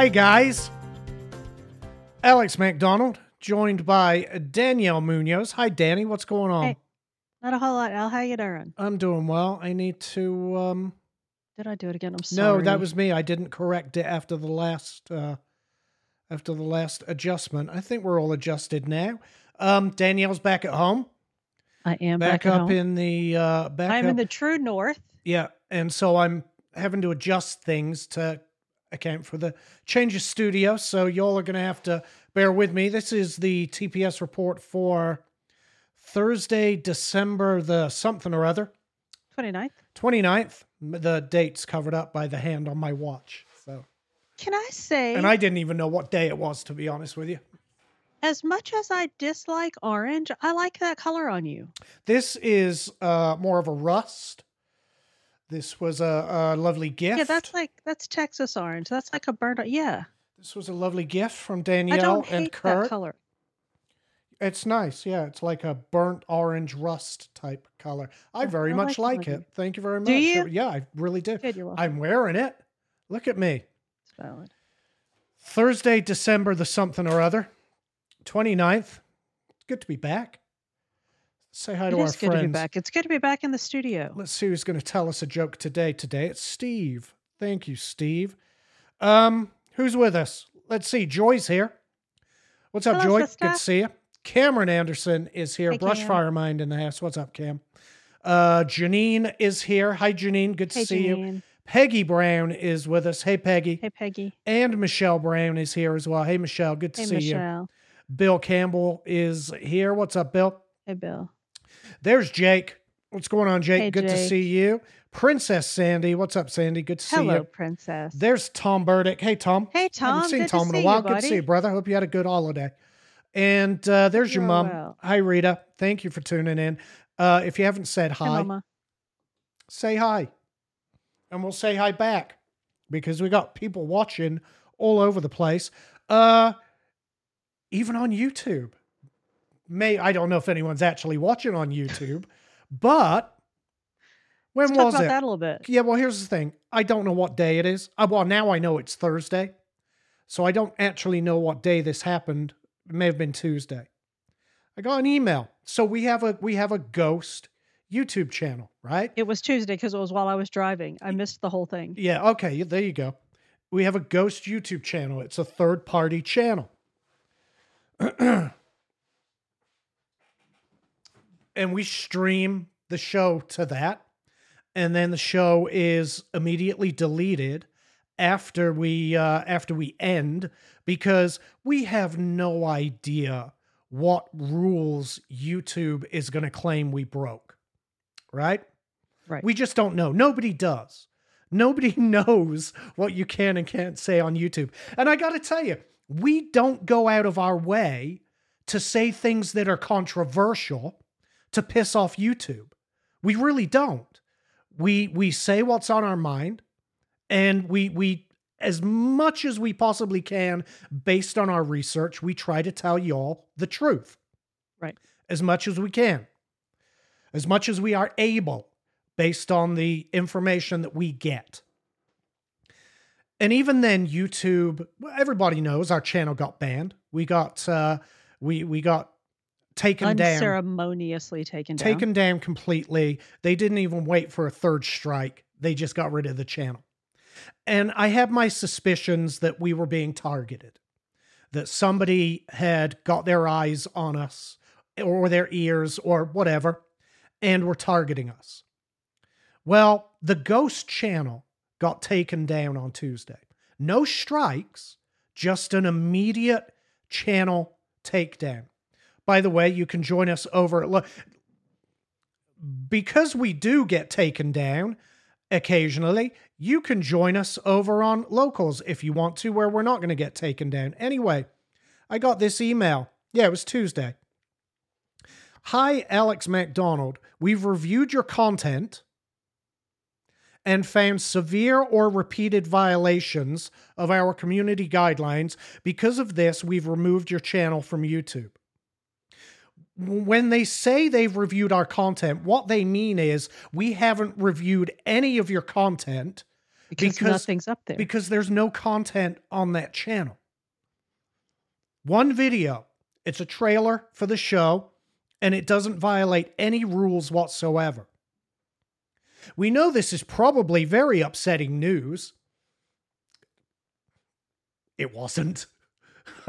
Hi, guys. Alex McDonald, joined by Danielle Munoz. Hi, Danny. What's going on? Hey. Not a whole lot. Al, how are you doing? I'm doing well. I need to. um Did I do it again? I'm sorry. No, that was me. I didn't correct it after the last uh after the last adjustment. I think we're all adjusted now. Um Danielle's back at home. I am Back, back, up home. in the uh back I'm up. in the true north. Yeah, and so I'm having to adjust things to account for the change of studio. So y'all are going to have to bear with me. This is the TPS report for Thursday, December the something or other, 29th. 29th. The date's covered up by the hand on my watch. So, Can I say, and I didn't even know what day it was to be honest with you. as much as I dislike orange, I like that color on you. This is uh more of a rust. This was a, a lovely gift. Yeah, that's like that's Texas orange. That's like a burnt. Yeah, this was a lovely gift from I Danielle don't and hate Kurt. that color. It's nice. Yeah, it's like a burnt orange rust type color. I very I much like like it. Thank you very much. Do you? Yeah, I really do. Good. I'm wearing it. Look at me. It's valid. Thursday, December the something or other, 29th. It's good to be back. Say hi It to our is good to be back. It's good to be back in the studio. Let's see who's going to tell us a joke today. Today it's Steve. Thank you, Steve. Um, who's with us? Let's see. Joy's here. What's up, Hello, Joy? sister. Good to see you. Cameron Anderson is here. Hey, Brush Fire Mind in the house. What's up, Cam? Uh, Janine is here. Hi, Janine. Good to Hey, see you. Peggy Brown is with us. Hey, Peggy. Hey, Peggy. And Michelle Brown is here as well. Hey, Michelle. Good to Hey, see you. Bill Campbell is here. What's up, Bill? Hey, Bill. There's Jake. What's going on, Jake? Hey, Good to see you. Princess Sandy. What's up, Sandy? Good to see Hello, you. Hello, Princess. There's Tom Burdick. Hey, Tom. Hey, Tom. Haven't seen good Tom to in a while. You, Good to see you, brother. Hope you had a good holiday. And uh, there's your You're mom. well. Hi, Rita. Thank you for tuning in. Uh, if you haven't said hi, say hi. And we'll say hi back because we got people watching all over the place. Uh, even on YouTube. May I don't know if anyone's actually watching on YouTube, but when Let's talk was about it? that a little bit. Yeah, well, here's the thing. I don't know what day it is. Uh, well, now I know it's Thursday. So I don't actually know what day this happened. It may have been Tuesday. I got an email. So we have a we have a ghost YouTube channel, right? It was Tuesday because it was while I was driving. I missed the whole thing. Yeah, okay, there you go. We have a ghost YouTube channel. It's a third party channel. and we stream the show to that. And then the show is immediately deleted after we uh, after we end because we have no idea what rules YouTube is going to claim we broke. Right? Right. We just don't know. Nobody does. Nobody knows what you can and can't say on YouTube. And I got to tell you, we don't go out of our way to say things that are controversial to piss off YouTube. We really don't. We we say what's on our mind and we we as much as we possibly can based on our research, we try to tell y'all the truth. Right. As much as we can. As much as we are able based on the information that we get. And even then, YouTube, everybody knows our channel got banned. We got uh we we got taken down Unceremoniously taken down. taken down completely. They didn't even wait for a third strike. They just got rid of the channel. And I have my suspicions that we were being targeted, that somebody had got their eyes on us or their ears or whatever and were targeting us. Well, the Ghost channel got taken down on Tuesday. No strikes, just an immediate channel takedown. By the way, you can join us over at because we do get taken down occasionally. You can join us over on locals if you want to, where we're not going to get taken down. Anyway, I got this email. Yeah, it was Tuesday. Hi, Alex MacDonald. We've reviewed your content and found severe or repeated violations of our community guidelines. Because of this, we've removed your channel from YouTube. When they say they've reviewed our content, what they mean is we haven't reviewed any of your content Because, Because- nothing's up there. because there's no content on that channel. One video, it's a trailer for the show, and it doesn't violate any rules whatsoever. We know this is probably very upsetting news. It wasn't.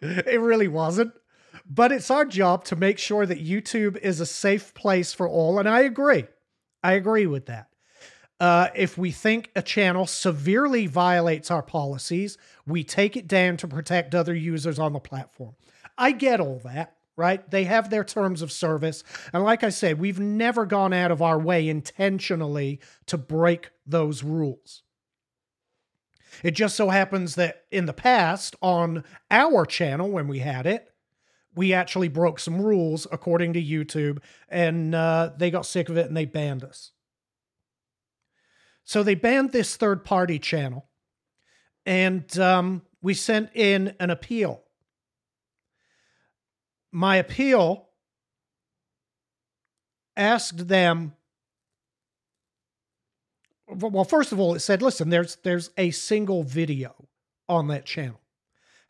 it really wasn't. But it's our job to make sure that YouTube is a safe place for all. And I agree. I agree with that. Uh, if we think a channel severely violates our policies, we take it down to protect other users on the platform. I get all that, right? They have their terms of service. And like I said, we've never gone out of our way intentionally to break those rules. It just so happens that in the past, on our channel, when we had it, we actually broke some rules according to YouTube, and uh, they got sick of it and they banned us. So they banned this third party channel, and um, we sent in an appeal. My appeal asked them. Well, first of all, it said, "Listen, there's there's a single video on that channel.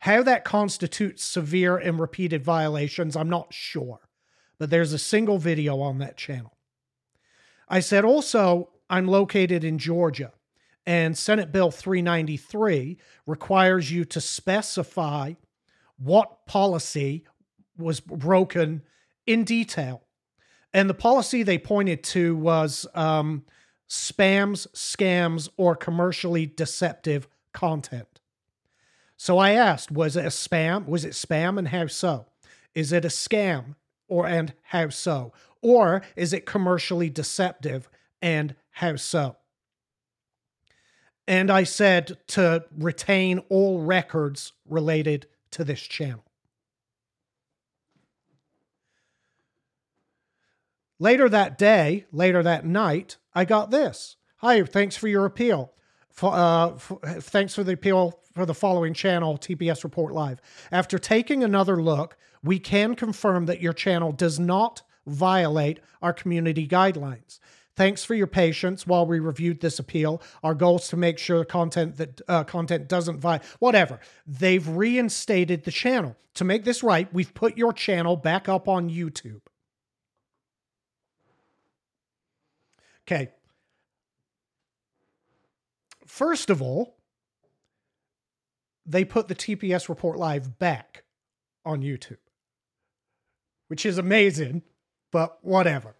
How that constitutes severe and repeated violations, I'm not sure, but there's a single video on that channel." I said, "Also, I'm located in Georgia, and Senate Bill 393 requires you to specify what policy was broken in detail. And the policy they pointed to was um, spams, scams, or commercially deceptive content. So I asked, was it a spam? Was it spam and how so? Is it a scam or and how so? Or is it commercially deceptive and how so? And I said to retain all records related to this channel. Later that day, later that night, I got this. Hi, thanks for your appeal. F- uh, f- thanks for the appeal for the following channel, TPS Report Live. After taking another look, we can confirm that your channel does not violate our community guidelines. Thanks for your patience while we reviewed this appeal. Our goal is to make sure content that uh, content doesn't violate whatever. They've reinstated the channel. To make this right, we've put your channel back up on YouTube. Okay. First of all, they put the TPS report live back on YouTube, which is amazing, but whatever.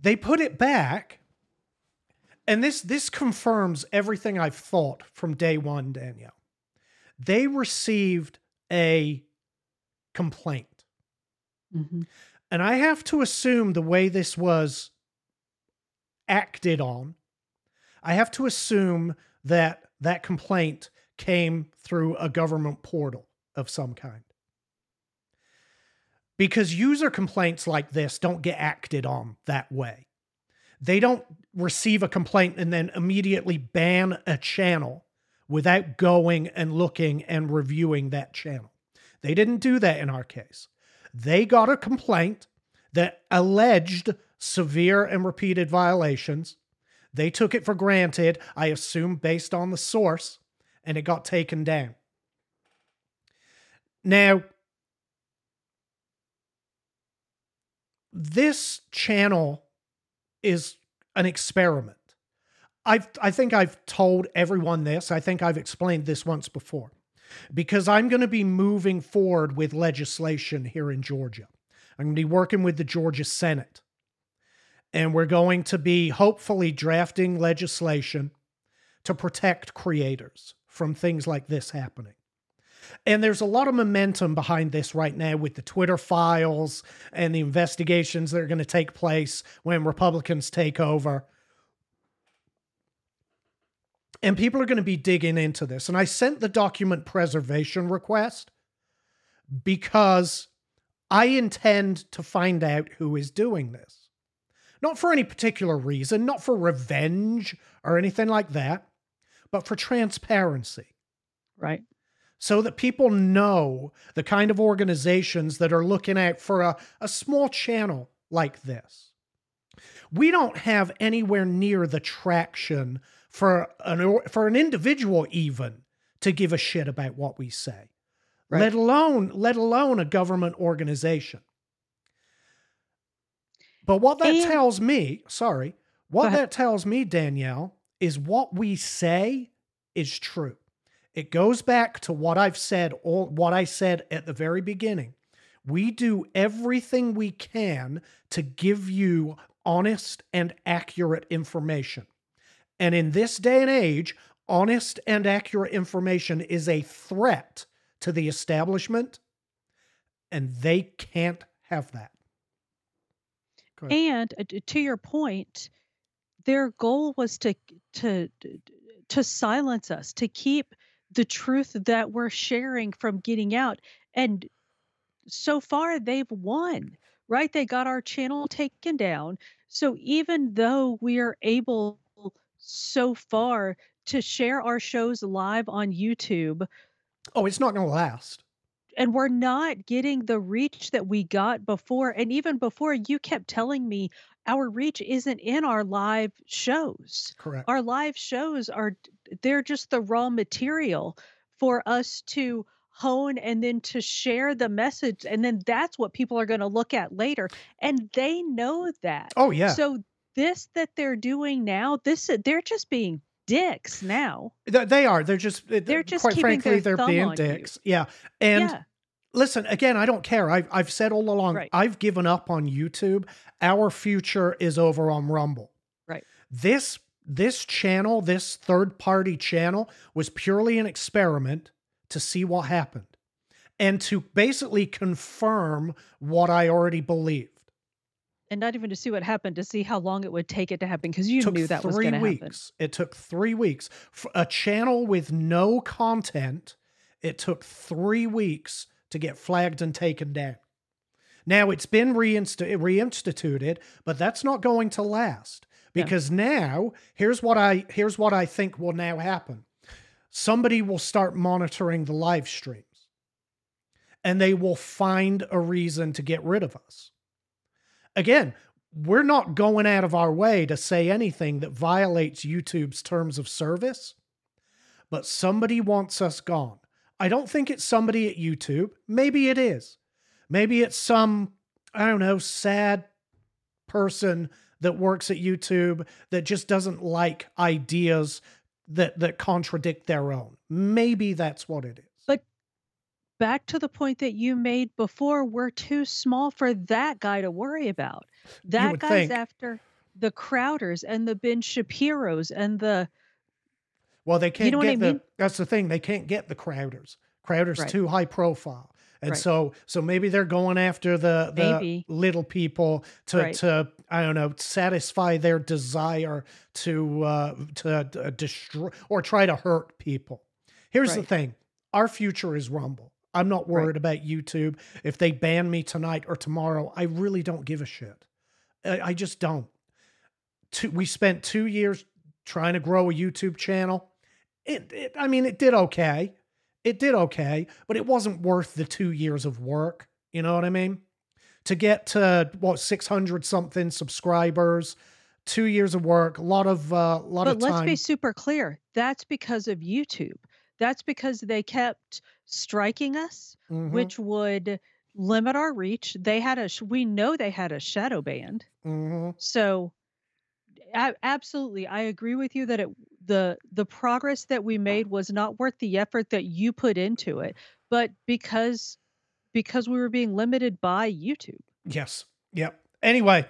They put it back, and this this confirms everything I've thought from day one, Danielle. They received a complaint. Mhm. And I have to assume the way this was acted on, I have to assume that that complaint came through a government portal of some kind. Because user complaints like this don't get acted on that way. They don't receive a complaint and then immediately ban a channel without going and looking and reviewing that channel. They didn't do that in our case they got a complaint that alleged severe and repeated violations. They took it for granted, I assume, based on the source, and it got taken down. Now, this channel is an experiment. I've, I think I've told everyone this. I think I've explained this once before because I'm going to be moving forward with legislation here in Georgia. I'm going to be working with the Georgia Senate. And we're going to be hopefully drafting legislation to protect creators from things like this happening. And there's a lot of momentum behind this right now with the Twitter files and the investigations that are going to take place when Republicans take over and people are going to be digging into this. And I sent the document preservation request because I intend to find out who is doing this. Not for any particular reason, not for revenge or anything like that, but for transparency. Right. So that people know the kind of organizations that are looking out for a, a small channel like this. we don't have anywhere near the traction for an for an individual even to give a shit about what we say. Right. Let alone let alone a government organization. But what that And- tells me, sorry, what that tells me, Danielle, is what we say is true. It goes back to what I've said, all what I said at the very beginning. We do everything we can to give you honest and accurate information. And in this day and age, honest and accurate information is a threat to the establishment, and they can't have that. And uh, to your point, their goal was to to to silence us, to keep the truth that we're sharing from getting out. And so far they've won, right? They got our channel taken down. So even though we are able so far to share our shows live on YouTube, Oh, it's not going to last. And we're not getting the reach that we got before and even before you kept telling me our reach isn't in our live shows Correct. our live shows are they're just the raw material for us to hone and then to share the message and then that's what people are going to look at later and they know that Oh, yeah. so this that they're doing now this they're just being dicks now They are. They're just. They're just quite frankly, they're being on you. dicks. Yeah. And yeah listen again. I don't care. I've I've said all along. Right. I've given up on YouTube. Our future is over on Rumble. Right. This this channel, this third party channel, was purely an experiment to see what happened, and to basically confirm what I already believed. And not even to see what happened to see how long it would take it to happen because you knew that was going to happen weeks. It took three weeks. For a channel with no content, it took three weeks to get flagged and taken down. Now it's been reinst- reinstituted, but that's not going to last Yeah. because now here's what I here's what I think will now happen. Somebody will start monitoring the live streams, and they will find a reason to get rid of us again, we're not going out of our way to say anything that violates YouTube's terms of service, but somebody wants us gone. I don't think it's somebody at YouTube. Maybe it is. Maybe it's some, I don't know, sad person that works at YouTube that just doesn't like ideas that that contradict their own. Maybe that's what it is. Back to the point that you made before we're too small for that guy to worry about that guy's think. after the crowders and the ben shapiros and the Well, they can't you know what get I the. mean? That's the thing. They can't get the Crowders. Crowders Right. too high profile, and Right. so so maybe they're going after the the Maybe. little people to Right. to I don't know satisfy their desire to uh, to uh, destroy or try to hurt people. Here's the thing: our future is Rumble. I'm not Right. worried about YouTube. If they ban me tonight or tomorrow, I really don't give a shit. I, I just don't. Two, we spent two years trying to grow a YouTube channel. It, it, I mean, it did okay. It did okay, but it wasn't worth the two years of work. You know what I mean? To get to what six hundred something subscribers, two years of work, a lot of uh, lot of but let's be super clear that's because of youtube that's because they kept striking us Mhm, which would limit our reach they had a sh- we know they had a shadow band mhm. So a- absolutely I agree with you that it the the progress that we made was not worth the effort that you put into it but because because we were being limited by YouTube Yes. Yep. Anyway,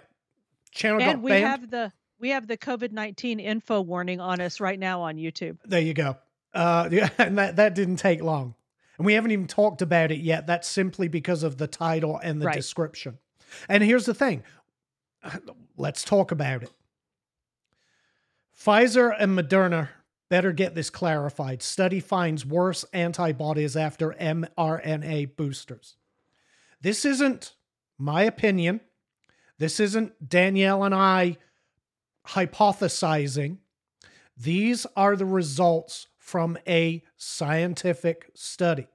channel and we banned. have the we have the COVID-19 info warning on us right now on YouTube. There you go. Uh, yeah, and that, that didn't take long. And we haven't even talked about it yet. That's simply because of the title and the Right. description. And here's the thing let's talk about it. Pfizer and Moderna better get this clarified. Study finds worse antibodies after mRNA boosters. This isn't my opinion. This isn't Danielle and I hypothesizing. These are the results from a scientific study.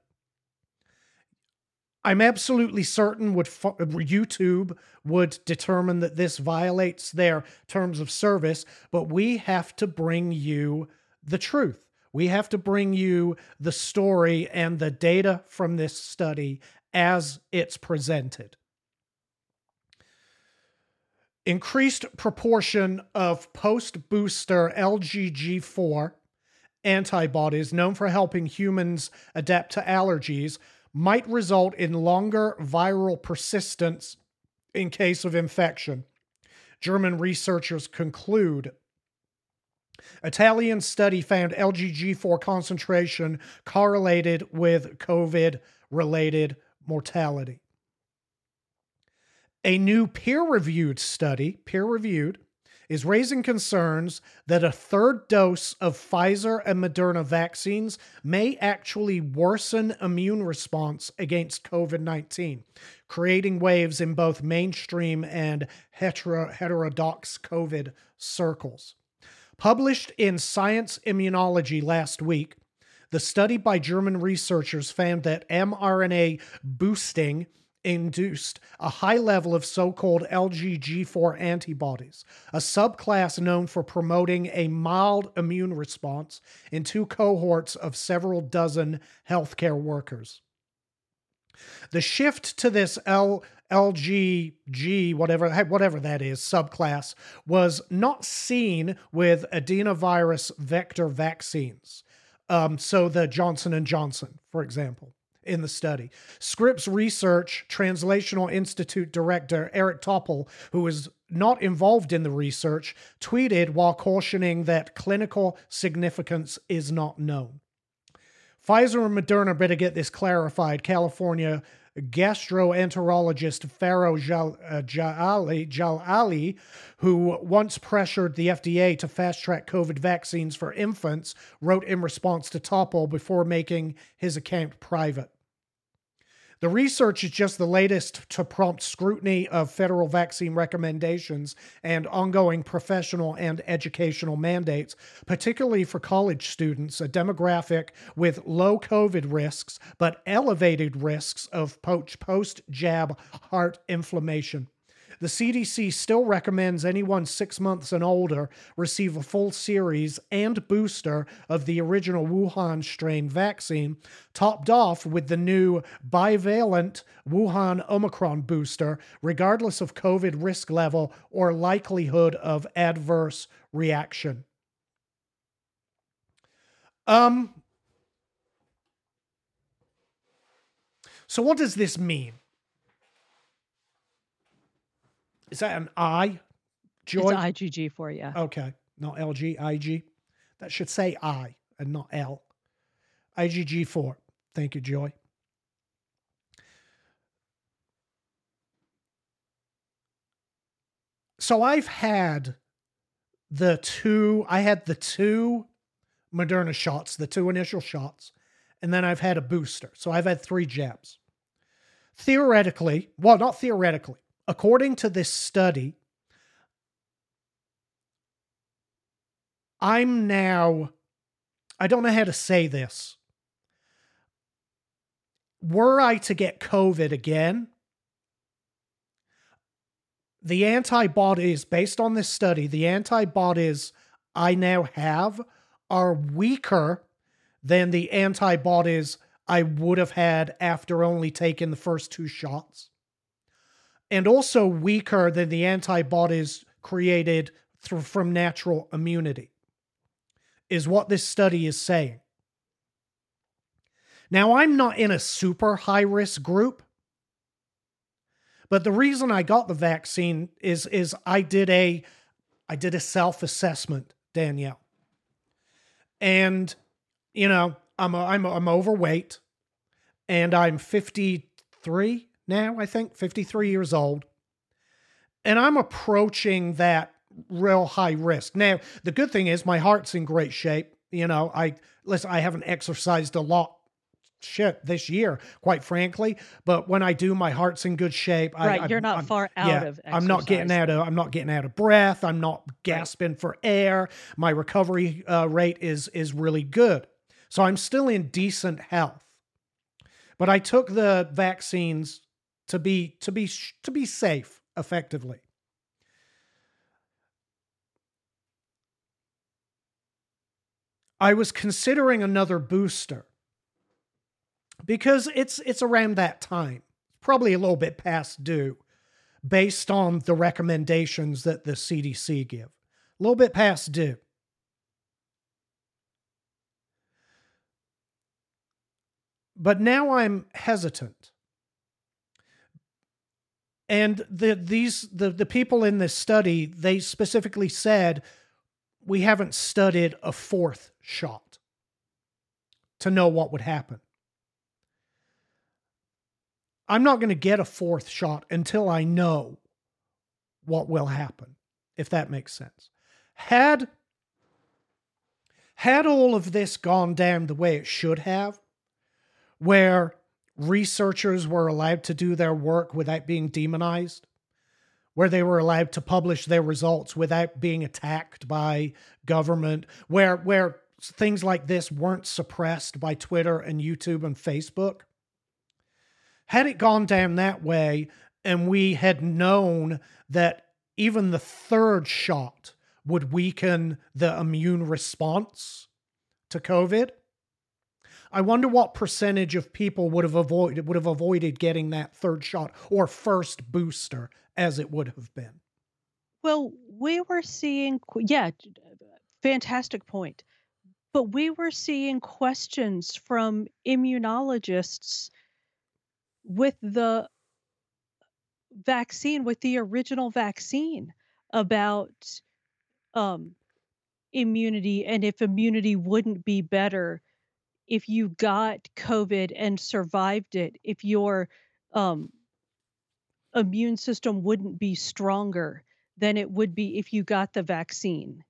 I'm absolutely certain would YouTube would determine that this violates their terms of service, but we have to bring you the truth. We have to bring you the story and the data from this study as it's presented. Increased proportion of post booster LGG4 antibodies known for helping humans adapt to allergies might result in longer viral persistence in case of infection. German researchers conclude. Italian study found LGG4 concentration correlated with COVID related mortality. A new peer reviewed study, peer reviewed, is raising concerns that a third dose of Pfizer and Moderna vaccines may actually worsen immune response against COVID 19, creating waves in both mainstream and hetero- heterodox COVID circles. Published in Science Immunology last week, the study by German researchers found that mRNA boosting induced a high level of so called LGG4 antibodies, a subclass known for promoting a mild immune response in two cohorts of several dozen healthcare workers. The shift to this L, LGG, whatever, whatever that is, subclass, was not seen with adenovirus vector vaccines. Um, so the Johnson Johnson, for example in the study. Scripps Research Translational Institute Director Eric Topol, who is not involved in the research, tweeted while cautioning that clinical significance is not known. Pfizer and Moderna better get this clarified. California gastroenterologist Farrow Jalali, uh, Jalali, who once pressured the FDA to fast track COVID vaccines for infants, wrote in response to Topol before making his account private. The research is just the latest to prompt scrutiny of federal vaccine recommendations and ongoing professional and educational mandates, particularly for college students, a demographic with low COVID risks but elevated risks of post jab heart inflammation. The CDC still recommends anyone six months and older receive a full series and booster of the original Wuhan strain vaccine, topped off with the new bivalent Wuhan Omicron booster, regardless of COVID risk level or likelihood of adverse reaction. Um, so, what does this mean? Is that an I? Joy? It's IgG for you. Okay. Not LG, IG. That should say I and not L. IgG4. Thank you, Joy. So I've had the two, I had the two Moderna shots, the two initial shots, and then I've had a booster. So I've had three jabs. Theoretically, well, not theoretically, according to this study, I'm now, I don't know how to say this. Were I to get COVID again, the antibodies, based on this study, the antibodies I now have are weaker than the antibodies I would have had after only taking the first two shots and also weaker than the antibodies created from natural immunity, is what this study is saying. Now, I'm not in a super high risk group, but the reason I got the vaccine is, is I did a I did a self assessment, Danielle, and you know I'm a, I'm a, I'm overweight, and I'm 53 now, I think, 53 years old. And I'm approaching that real high risk. Now, the good thing is my heart's in great shape. You know, I listen, I haven't exercised a lot shit this year, quite frankly. But when I do, my heart's in good shape. Right, I, you're not I'm, far out yeah, of. Exercise. I'm not getting out of. I'm not getting out of breath. I'm not gasping right. for air. My recovery uh, rate is is really good. So I'm still in decent health. but I took the vaccines to be to be to be safe effectively. I was considering another booster because it's it's around that time, probably a little bit past due, based on the recommendations that the CDC give. A little bit past due. But now I'm hesitant. And the these the, the people in this study, they specifically said we haven't studied a fourth shot to know what would happen. I'm not going to get a fourth shot until I know what will happen, if that makes sense. Had had all of this gone down the way it should have, where researchers were allowed to do their work without being demonized, where they were allowed to publish their results without being attacked by government, where where things like this weren't suppressed by Twitter and YouTube and Facebook. Had it gone down that way and we had known that even the third shot would weaken the immune response to COVID, I wonder what percentage of people would have avoided would have avoided getting that third shot or first booster as it would have been. Well, we were seeing yeah, fantastic point. But we were seeing questions from immunologists with the vaccine, with the original vaccine about um, immunity and if immunity wouldn't be better if you got COVID and survived it, if your um, immune system wouldn't be stronger than it would be if you got the vaccine.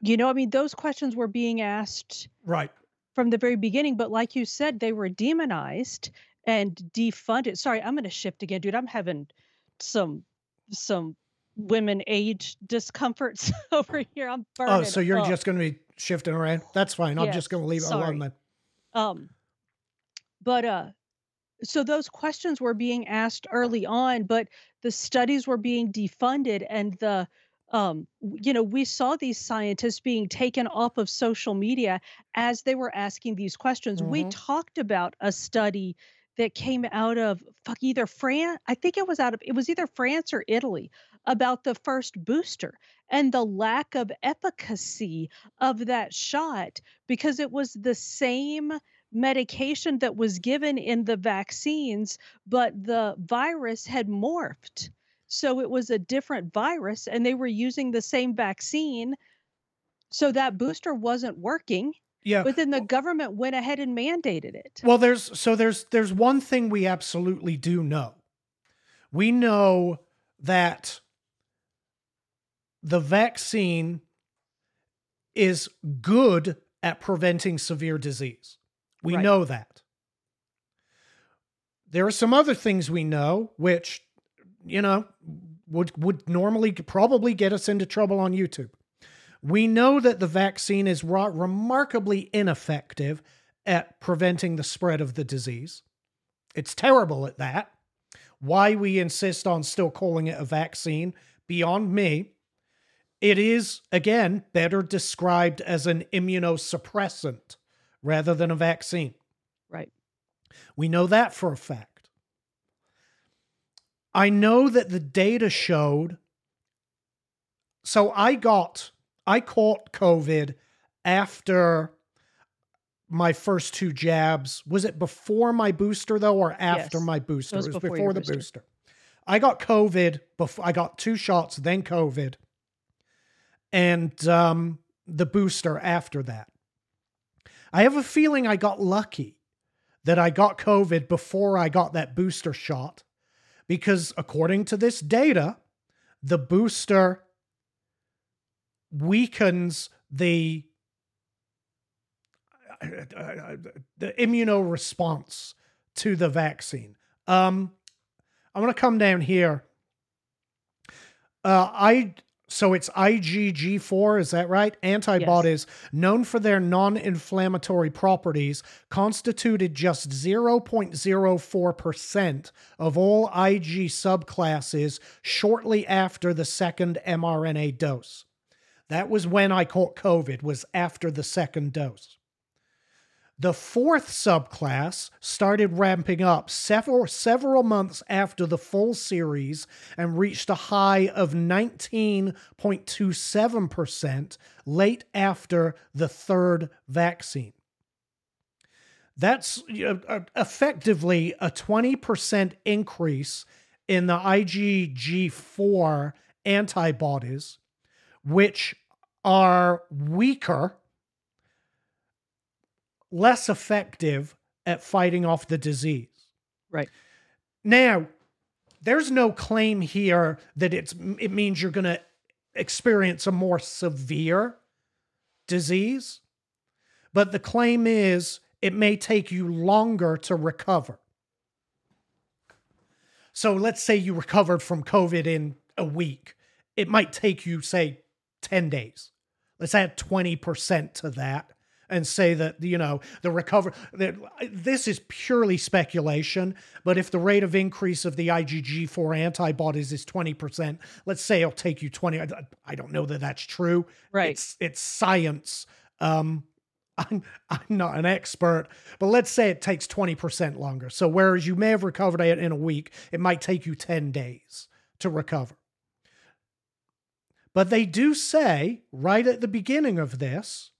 You know, I mean, those questions were being asked right from the very beginning, but like you said, they were demonized and defunded. Sorry, I'm going to shift again, dude. I'm having some some women age discomforts over here. I'm burning. Oh, so you're up. just going to be shifting around? That's fine. I'm just going to leave it sorry. alone then. Um, but uh, so those questions were being asked early on, but the studies were being defunded, and the um, you know, we saw these scientists being taken off of social media as they were asking these questions. We Mhm. talked about a study that came out of fuck either France, I think it was out of it was either France or Italy about the first booster and the lack of efficacy of that shot because it was the same medication that was given in the vaccines, but the virus had morphed. So it was a different virus and they were using the same vaccine. So that booster wasn't working, Yeah. but then the government went ahead and mandated it. Well, there's so there's there's one thing we absolutely do know. We know that the vaccine is good at preventing severe disease. We Right. know that. There are some other things we know which you know would would normally probably get us into trouble on YouTube. We know that the vaccine is remarkably ineffective at preventing the spread of the disease. It's terrible at that. Why we insist on still calling it a vaccine, beyond me. It is, again, better described as an immunosuppressant rather than a vaccine. Right. We know that for a fact. I know that the data showed. So I got, I caught COVID after my first two jabs. Was it before my booster though, or after Yes. my booster? was it was before before, the booster. booster. I got COVID before I got two shots, then COVID, and um, the booster after that. I have a feeling I got lucky that I got COVID before I got that booster shot because according to this data, the booster weakens the the immuno response to the vaccine. Um, I'm going to come down here. Uh, I so it's IgG4, is that right? Antibodies known for their non inflammatory properties constituted just 0.04% of all Ig subclasses shortly after the second mRNA dose. That was when I caught COVID, was after the second dose. The fourth subclass started ramping up several, several months after the full series and reached a high of 19.27% late after the third vaccine. That's effectively a 20% increase in the IgG4 antibodies, which are weaker less effective at fighting off the disease. Right. Now, there's no claim here that it's it means you're going to experience a more severe disease, but the claim is it may take you longer to recover. So let's say you recovered from COVID in a week. It might take you say 10 days. Let's add 20% to that and say that you know the recover that this is purely speculation but if the rate of increase of the IgG4 antibodies is 20% let's say it'll take you 20 I, I don't know that that's true right it's it's science um I'm, I'm not an expert, but let's say it takes 20% longer. So, whereas you may have recovered it in a week, it might take you 10 days to recover. But they do say right at the beginning of this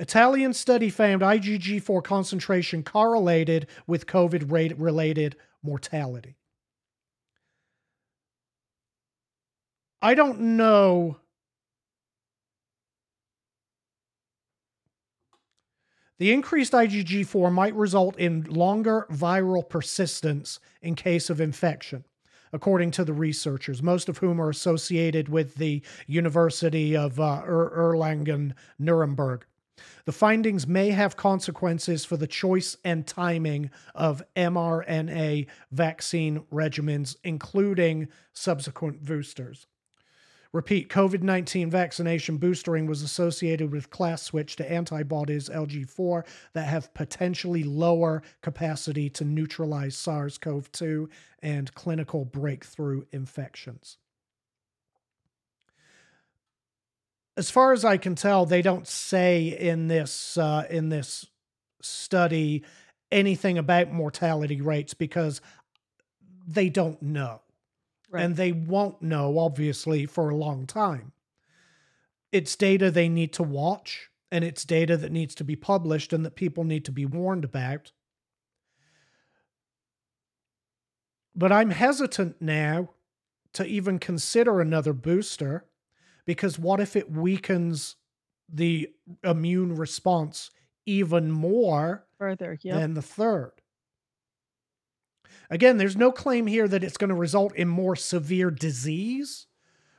Italian study found IgG4 concentration correlated with COVID related mortality. I don't know. The increased IgG4 might result in longer viral persistence in case of infection, according to the researchers, most of whom are associated with the University of uh, Erlangen Nuremberg. The findings may have consequences for the choice and timing of mRNA vaccine regimens, including subsequent boosters. Repeat COVID 19 vaccination boostering was associated with class switch to antibodies LG4 that have potentially lower capacity to neutralize SARS CoV 2 and clinical breakthrough infections. As far as I can tell, they don't say in this uh, in this study anything about mortality rates because they don't know. Right. And they won't know, obviously, for a long time. It's data they need to watch, and it's data that needs to be published and that people need to be warned about. But I'm hesitant now to even consider another booster because what if it weakens the immune response even more further yep. than the third? Again, there's no claim here that it's going to result in more severe disease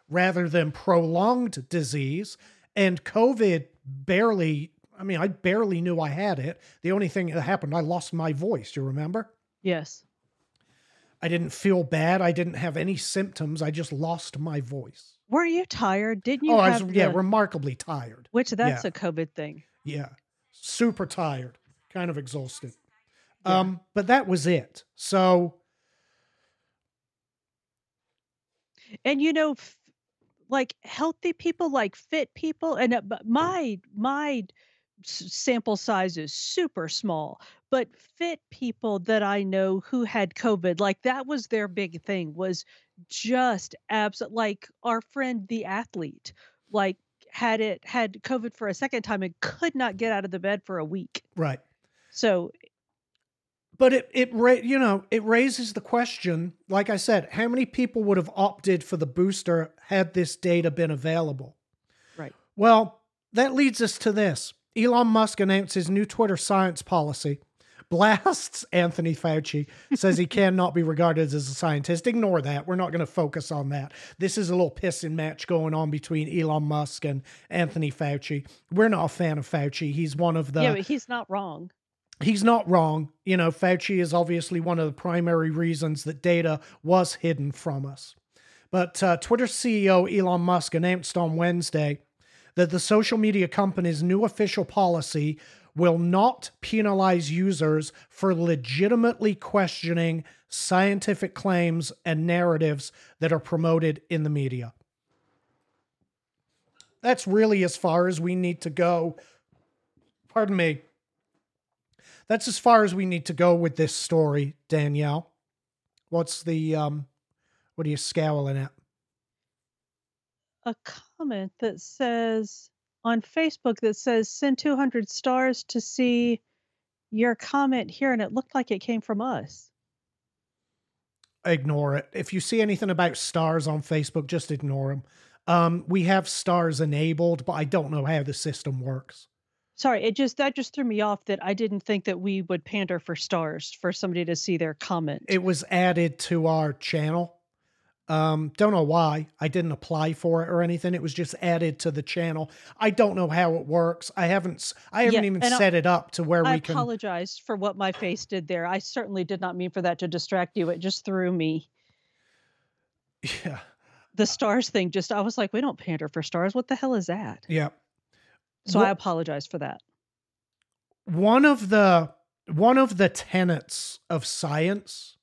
rather than prolonged disease. And COVID barely, I mean, I barely knew I had it. The only thing that happened, I lost my voice. Do you remember? Yes. I didn't feel bad. I didn't have any symptoms. I just lost my voice. Were you tired? Didn't you? Oh, I was the, yeah, remarkably tired. Which that's yeah. a COVID thing. Yeah, super tired, kind of exhausted. Yeah. Um, but that was it. So, and you know, f- like healthy people, like fit people, and uh, my my sample size is super small but fit people that i know who had covid like that was their big thing was just absolute like our friend the athlete like had it had covid for a second time and could not get out of the bed for a week. Right. So but it it you know it raises the question like i said how many people would have opted for the booster had this data been available? Right. Well that leads us to this. Elon musk announced his new twitter science policy blasts Anthony Fauci, says he cannot be regarded as a scientist. Ignore that. We're not going to focus on that. This is a little pissing match going on between Elon Musk and Anthony Fauci. We're not a fan of Fauci. He's one of the. Yeah, but he's not wrong. He's not wrong. You know, Fauci is obviously one of the primary reasons that data was hidden from us. But uh, Twitter CEO Elon Musk announced on Wednesday that the social media company's new official policy will not penalize users for legitimately questioning scientific claims and narratives that are promoted in the media. That's really as far as we need to go. Pardon me. That's as far as we need to go with this story, Danielle. What's the um what are you scowling at? A comment that says on Facebook that says send 200 stars to see your comment here and it looked like it came from us. Ignore it. If you see anything about stars on Facebook, just ignore them. Um, we have stars enabled, but I don't know how the system works. Sorry, it just that just threw me off that I didn't think that we would pander for stars for somebody to see their comment. It was added to our channel. Um, don't know why. I didn't apply for it or anything. It was just added to the channel. I don't know how it works. I haven't. I haven't yeah, even set I, it up to where I we can. I apologize for what my face did there. I certainly did not mean for that to distract you. It just threw me. Yeah. The stars thing. Just I was like, we don't pander for stars. What the hell is that? Yeah. So well, I apologize for that. One of the one of the tenets of science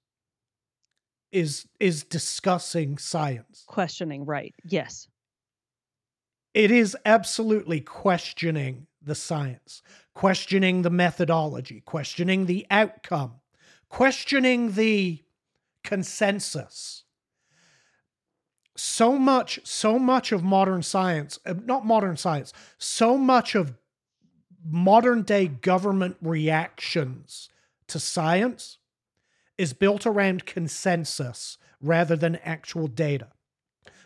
is is discussing science. Questioning, right. Yes. It is absolutely questioning the science, questioning the methodology, questioning the outcome, questioning the consensus so much so much of modern science uh, not modern science so much of modern day government reactions to science is built around consensus rather than actual data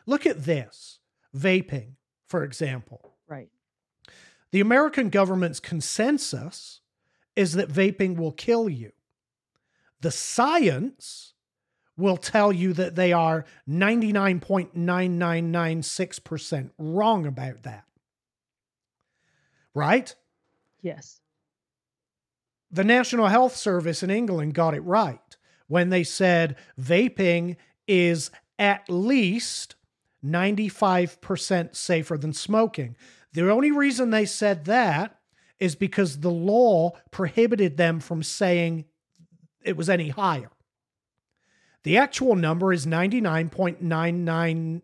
look at this vaping for example right the american government's consensus is that vaping will kill you the science will tell you that they are 99.9996% wrong about that. Right? Yes. The National Health Service in England got it right when they said vaping is at least 95% safer than smoking. The only reason they said that is because the law prohibited them from saying it was any higher. The actual number is 99.99,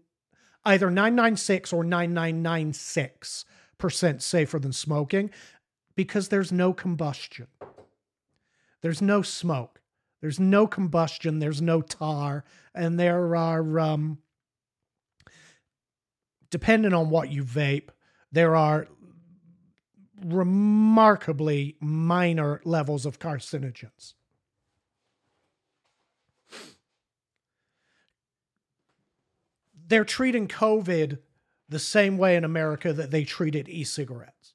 either 996 or 9996% safer than smoking because there's no combustion. There's no smoke. There's no combustion. There's no tar. And there are, um, depending on what you vape, there are remarkably minor levels of carcinogens. they're treating COVID the same way in America that they treated e cigarettes.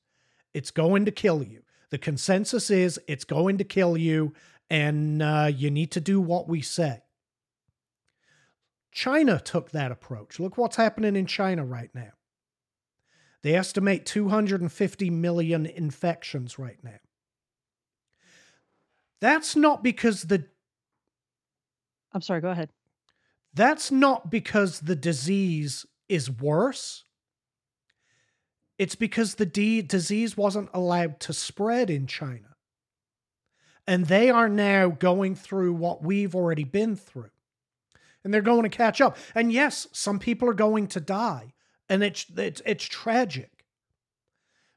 It's going to kill you. The consensus is it's going to kill you, and uh, you need to do what we say. China took that approach. Look what's happening in China right now. They estimate 250 million infections right now. That's not because the. I'm sorry, go ahead. That's not because the disease is worse. It's because the d- disease wasn't allowed to spread in China. And they are now going through what we've already been through. And they're going to catch up. And yes, some people are going to die. And it's, it's, it's tragic.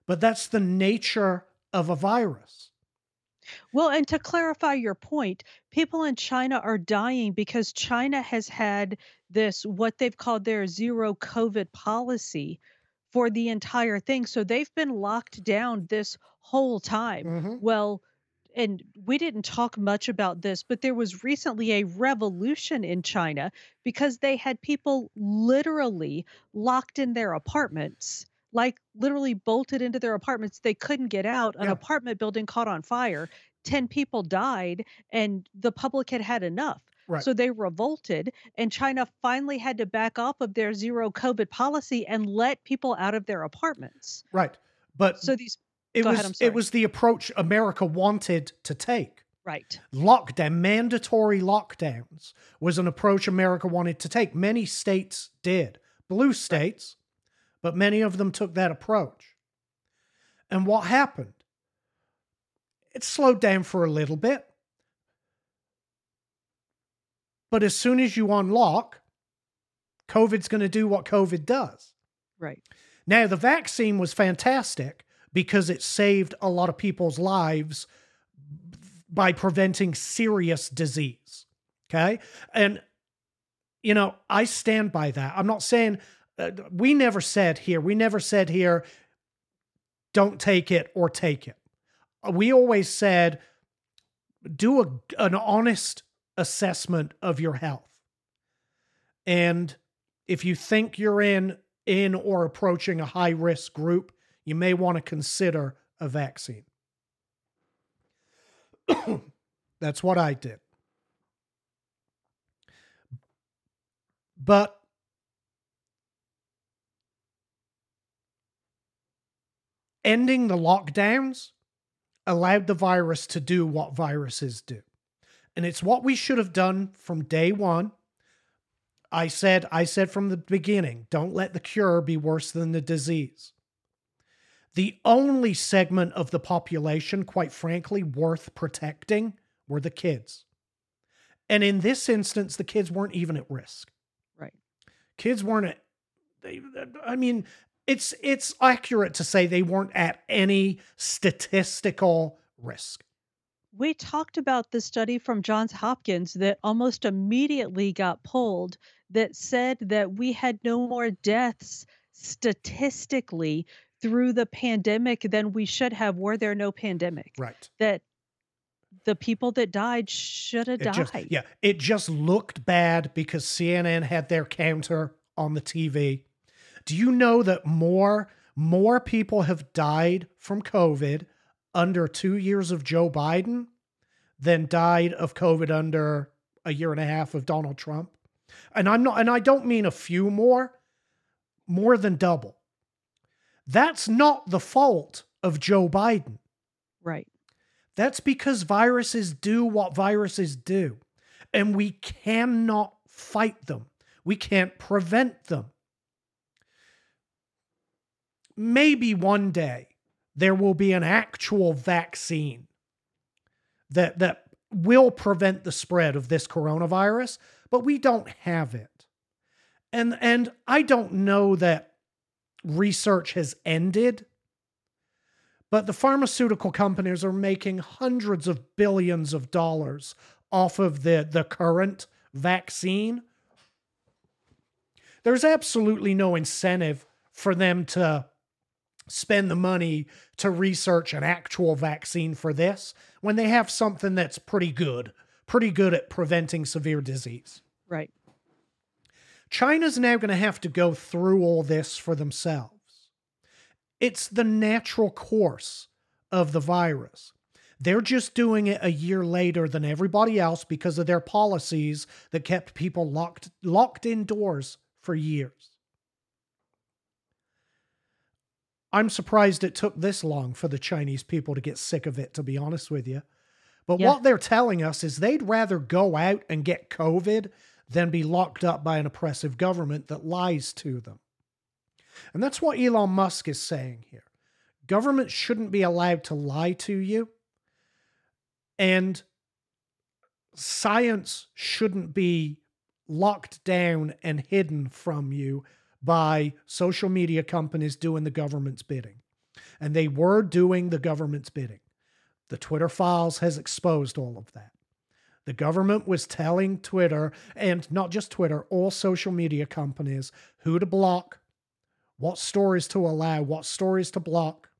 But that's the nature of a virus. Well, and to clarify your point, people in China are dying because China has had this, what they've called their zero COVID policy for the entire thing. So they've been locked down this whole time. Mm-hmm. Well, and we didn't talk much about this, but there was recently a revolution in China because they had people literally locked in their apartments like literally bolted into their apartments. They couldn't get out. An yeah. apartment building caught on fire. 10 people died, and the public had had enough. Right. So they revolted, and China finally had to back off of their zero COVID policy and let people out of their apartments. Right. But so these it was ahead, it was the approach America wanted to take. Right. Lockdown, mandatory lockdowns was an approach America wanted to take. Many states did, blue states, but many of them took that approach. And what happened? It slowed down for a little bit. But as soon as you unlock, COVID's going to do what COVID does. Right. Now, the vaccine was fantastic because it saved a lot of people's lives by preventing serious disease. Okay. And, you know, I stand by that. I'm not saying, uh, we never said here, we never said here, don't take it or take it. We always said, do a, an honest assessment of your health. And if you think you're in in or approaching a high risk group, you may want to consider a vaccine. That's what I did. But ending the lockdowns allowed the virus to do what viruses do. And it's what we should have done from day one. I said, I said from the beginning, don't let the cure be worse than the disease. The only segment of the population, quite frankly, worth protecting were the kids. And in this instance, the kids weren't even at risk. Right. Kids weren't at, they, I mean, it's it's accurate to say they weren't at any statistical risk. We talked about the study from Johns Hopkins that almost immediately got pulled that said that we had no more deaths statistically through the pandemic than we should have were there no pandemic. Right. That the people that died should have died. just, yeah, it just looked bad because CNN had their counter on the TV. Do you know that more more people have died from COVID under 2 years of Joe Biden than died of COVID under a year and a half of Donald Trump? And I'm not and I don't mean a few more, more than double. That's not the fault of Joe Biden. Right. That's because viruses do what viruses do, and we cannot fight them. We can't prevent them. Maybe one day there will be an actual vaccine that, that will prevent the spread of this coronavirus, but we don't have it. And, and I don't know that research has ended but the pharmaceutical companies are making hundreds of billions of dollars off of the, the current vaccine. There's absolutely no incentive for them to spend the money to research an actual vaccine for this when they have something that's pretty good, pretty good at preventing severe disease. Right. China's now going to have to go through all this for themselves. It's the natural course of the virus. They're just doing it a year later than everybody else because of their policies that kept people locked locked indoors for years. I'm surprised it took this long for the Chinese people to get sick of it, to be honest with you. But Yeah. what they're telling us is they'd rather go out and get COVID than be locked up by an oppressive government that lies to them. And that's what Elon Musk is saying here. Government shouldn't be allowed to lie to you. And science shouldn't be locked down and hidden from you by social media companies doing the government's bidding. And they were doing the government's bidding. The Twitter files has exposed all of that. The government was telling Twitter, and not just Twitter, all social media companies, who to block, what stories to allow, what stories to block.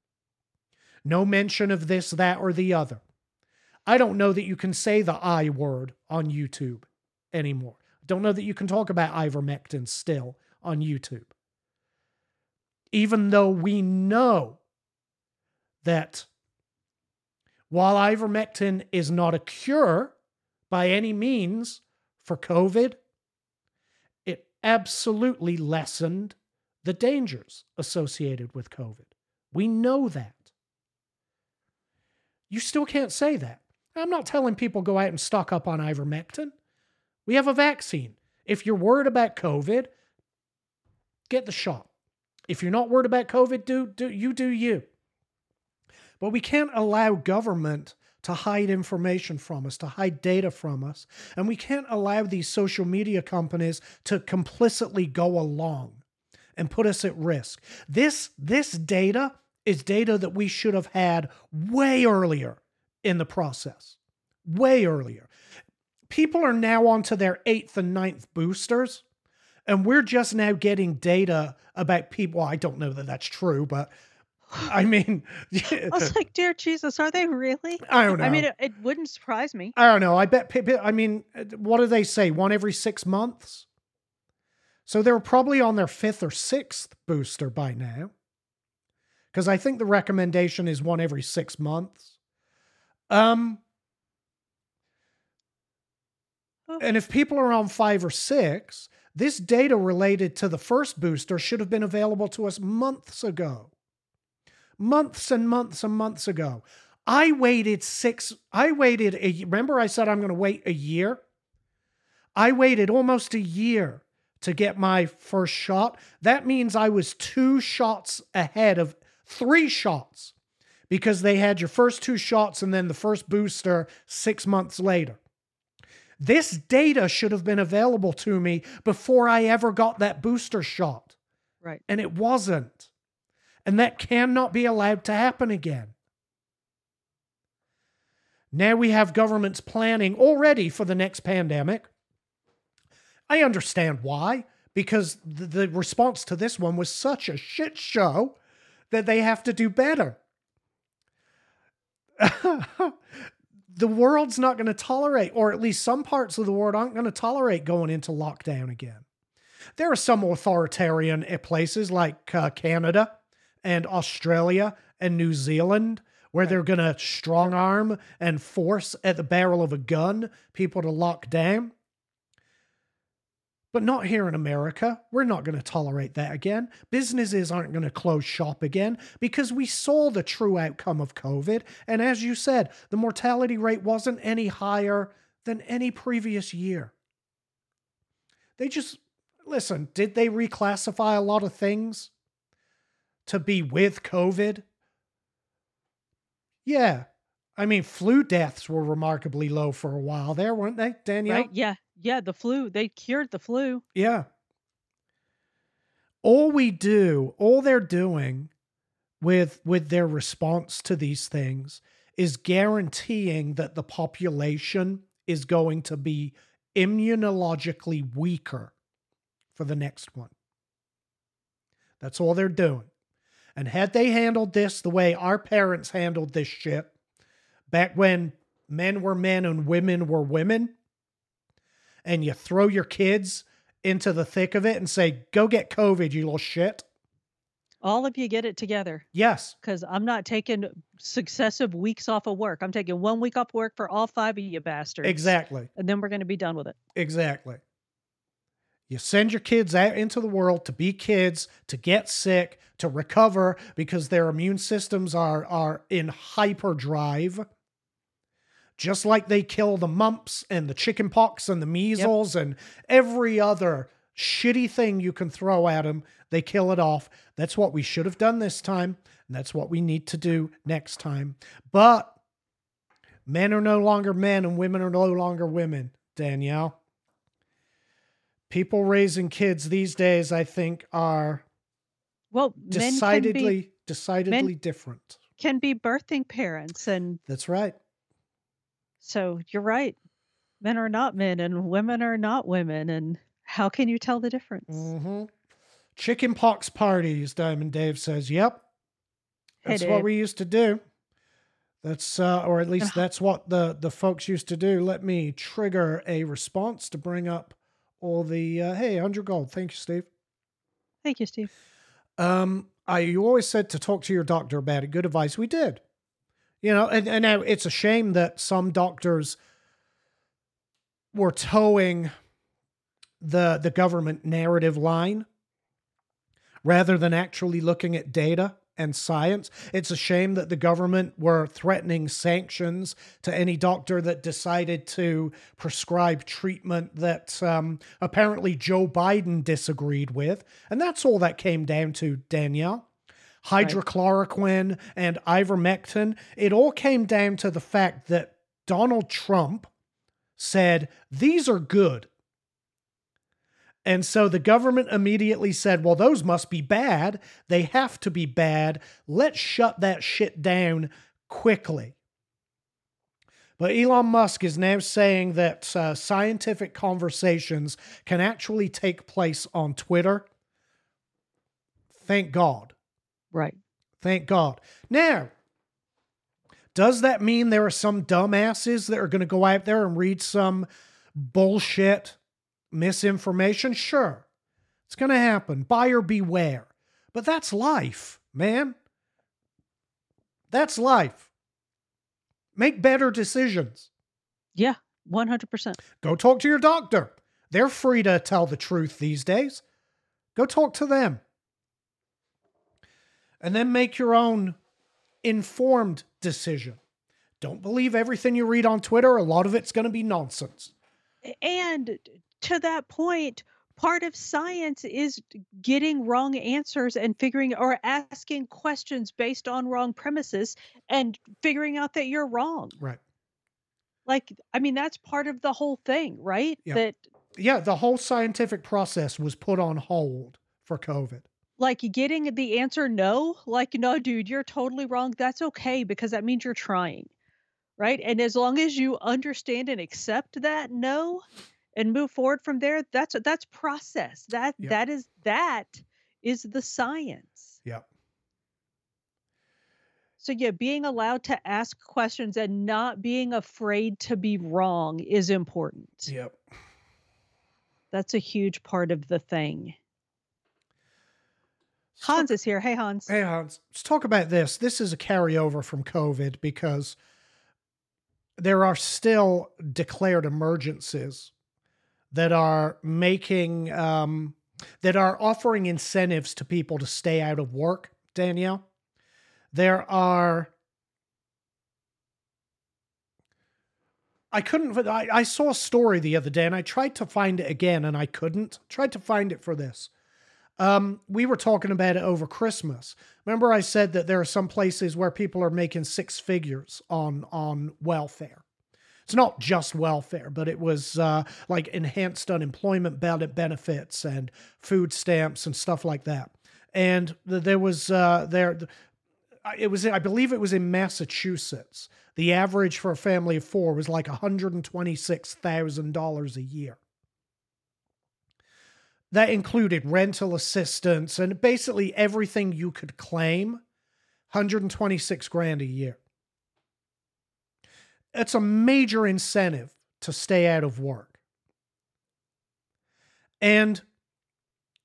No mention of this, that, or the other. I don't know that you can say the I word on YouTube anymore. I don't know that you can talk about ivermectin still on YouTube. Even though we know that while ivermectin is not a cure by any means for COVID, it absolutely lessened the dangers associated with COVID. We know that. You still can't say that. I'm not telling people go out and stock up on ivermectin. We have a vaccine. If you're worried about COVID, get the shot. If you're not worried about COVID, do, do you do you. But we can't allow government to hide information from us, to hide data from us. And we can't allow these social media companies to complicitly go along and put us at risk. This this data is data that we should have had way earlier in the process. Way earlier. People are now on to their eighth and ninth boosters, and we're just now getting data about people. Well, I don't know that that's true, but I mean, I was like, dear Jesus, are they really? I don't know. I mean, it, it wouldn't surprise me. I don't know. I bet people, I mean, what do they say? One every six months? So they're probably on their fifth or sixth booster by now. Because I think the recommendation is one every six months. Um, Oh. and if people are on five or six, this data related to the first booster should have been available to us months ago. Months and months and months ago. I waited six, I waited a remember I said I'm going to wait a year? I waited almost a year to get my first shot. That means I was two shots ahead of three shots because they had your first two shots and then the first booster six months later. This data should have been available to me before I ever got that booster shot, Right. and it wasn't. And that cannot be allowed to happen again. Now we have governments planning already for the next pandemic. I understand why, because the, response to this one was such a shit show that they have to do better. the world's not going to tolerate, or at least some parts of the world aren't going to tolerate going into lockdown again. There are some authoritarian places like uh, Canada and Australia and New Zealand where Right. they're going to strong arm and force at the barrel of a gun people to lock down. But not here in America. We're not going to tolerate that again. Businesses aren't going to close shop again because we saw the true outcome of COVID. And as you said, the mortality rate wasn't any higher than any previous year. They just, listen, did they reclassify a lot of things to be with COVID? Yeah. I mean, flu deaths were remarkably low for a while there, weren't they, Danielle? Right? Yeah. Yeah. The flu. They cured the flu. Yeah. All we do, all they're doing with with their response to these things is guaranteeing that the population is going to be immunologically weaker for the next one. That's all they're doing. And had they handled this the way our parents handled this shit back when men were men and women were women, and you throw your kids into the thick of it and say, go get COVID, you little shit. All of you get it together Yes, because I'm not taking successive weeks off of work. I'm taking one week off work for all five of you bastards. exactly. And then we're going to be done with it. Exactly. You send your kids out into the world to be kids, to get sick, to recover because their immune systems are are in hyperdrive. Just like they kill the mumps and the chicken pox and the measles and every other shitty thing you can throw at them, they kill it off. That's what we should have done this time, and that's what we need to do next time. But men are no longer men and women are no longer women, Danielle people raising kids these days, I think, are Well, decidedly be, decidedly different. can be birthing parents. And That's right. so you're right. Men are not men and women are not women. And how can you tell the difference? hmm Chicken pox parties, Diamond Dave says. Yep. Hey, That's what we used to do. That's uh, or at least that's what the the folks used to do. Let me trigger a response to bring up all the uh, hey, 100 gold. Thank you, Steve. Thank you, Steve. Um, I you always said to talk to your doctor about it. Good advice. We did. You know, and, and now it's a shame that some doctors were toeing the the government narrative line rather than actually looking at data and science. It's a shame that the government were threatening sanctions to any doctor that decided to prescribe treatment that um, apparently Joe Biden disagreed with. And that's all that came down to, Danielle. Hydrochloroquine and ivermectin, it all came down to the fact that Donald Trump said, These are good. And so the government immediately said, well, those must be bad. They have to be bad. Let's shut that shit down quickly. But Elon Musk is now saying that uh, scientific conversations can actually take place on Twitter. Thank God. Right. Thank God. Now, does that mean there are some dumbasses that are going to go out there and read some bullshit misinformation? Sure. It's going to happen. Buyer beware. But that's life, man. That's life. Make better decisions. Yeah, 100%. Go talk to your doctor. They're free to tell the truth these days. Go talk to them. And then make your own informed decision. Don't believe everything you read on Twitter. A lot of it's going to be nonsense. And to that point, part of science is getting wrong answers and figuring or asking questions based on wrong premises and figuring out that you're wrong. Right. Like, I mean, that's part of the whole thing, right? Yeah. That, Yeah, the whole scientific process was put on hold for COVID. like, getting the answer no, like, no, dude, you're totally wrong. That's okay because that means you're trying, right? And as long as you understand and accept that no and move forward from there, that's that's process. That Yep. that is that is the science. Yep. So yeah, being allowed to ask questions and not being afraid to be wrong is important. Yep. That's a huge part of the thing. Hans is here. Hey Hans. Hey, Hans, let's talk about this. This is a carryover from COVID because there are still declared emergencies that are making, um, that are offering incentives to people to stay out of work, Danielle. There are. I couldn't. I, I saw a story the other day and I tried to find it again and I couldn't. Tried to find it for this. Um, we were talking about it over Christmas. Remember, I said that there are some places where people are making six figures on on welfare. It's not just welfare, but it was uh, like enhanced unemployment ben- benefits and food stamps and stuff like that. And there was uh, there, it was I believe it was in Massachusetts. The average for a family of four was like one hundred and twenty six thousand dollars a year that included rental assistance and basically everything you could claim 126 grand a year it's a major incentive to stay out of work. And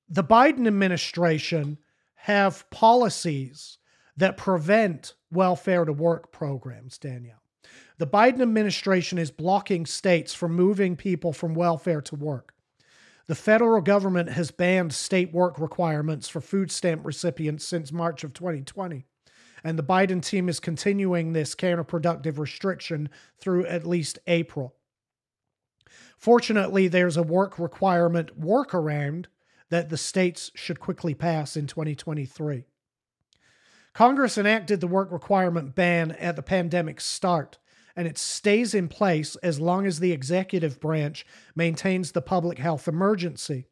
the biden administration have policies that prevent welfare to work programs danielle. The biden administration is blocking states from moving people from welfare to work. The federal government has banned state work requirements for food stamp recipients since March of 2020. And the Biden team is continuing this counterproductive restriction through at least April. Fortunately, there's a work requirement workaround that the states should quickly pass in 2023. Congress enacted the work requirement ban at the pandemic's start, and it stays in place as long as the executive branch maintains the public health emergency.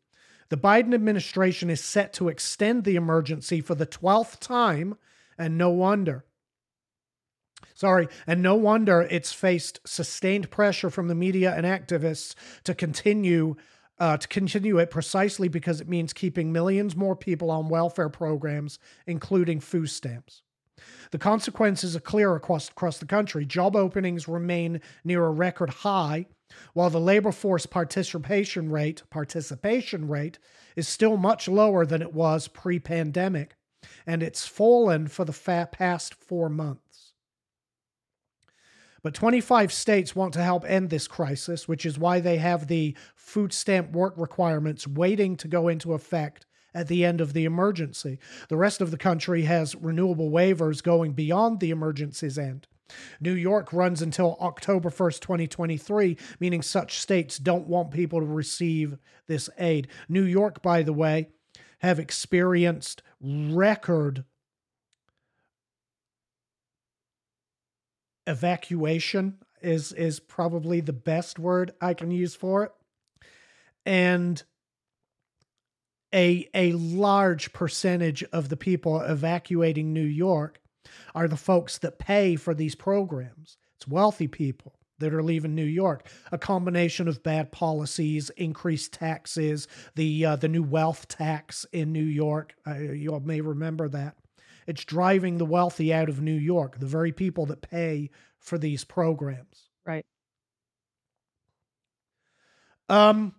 The Biden administration is set to extend the emergency for the 12th time, and no wonder. Sorry, and no wonder it's faced sustained pressure from the media and activists to continue uh, to continue it precisely because it means keeping millions more people on welfare programs, including food stamps. The consequences are clear across, across the country. Job openings remain near a record high, while the labor force participation rate participation rate is still much lower than it was pre-pandemic, and it's fallen for the fa- past four months. But 25 states want to help end this crisis, which is why they have the food stamp work requirements waiting to go into effect at the end of the emergency. The rest of the country has renewable waivers going beyond the emergency's end. New York runs until October 1st, 2023, meaning such states don't want people to receive this aid. New York, by the way, have experienced record evacuation is is probably the best word I can use for it. And a a large percentage of the people evacuating New York are the folks that pay for these programs. It's wealthy people that are leaving New York. A combination of bad policies, increased taxes, the uh, the new wealth tax in New York. Uh, you all may remember that. It's driving the wealthy out of New York, the very people that pay for these programs. Right. Um.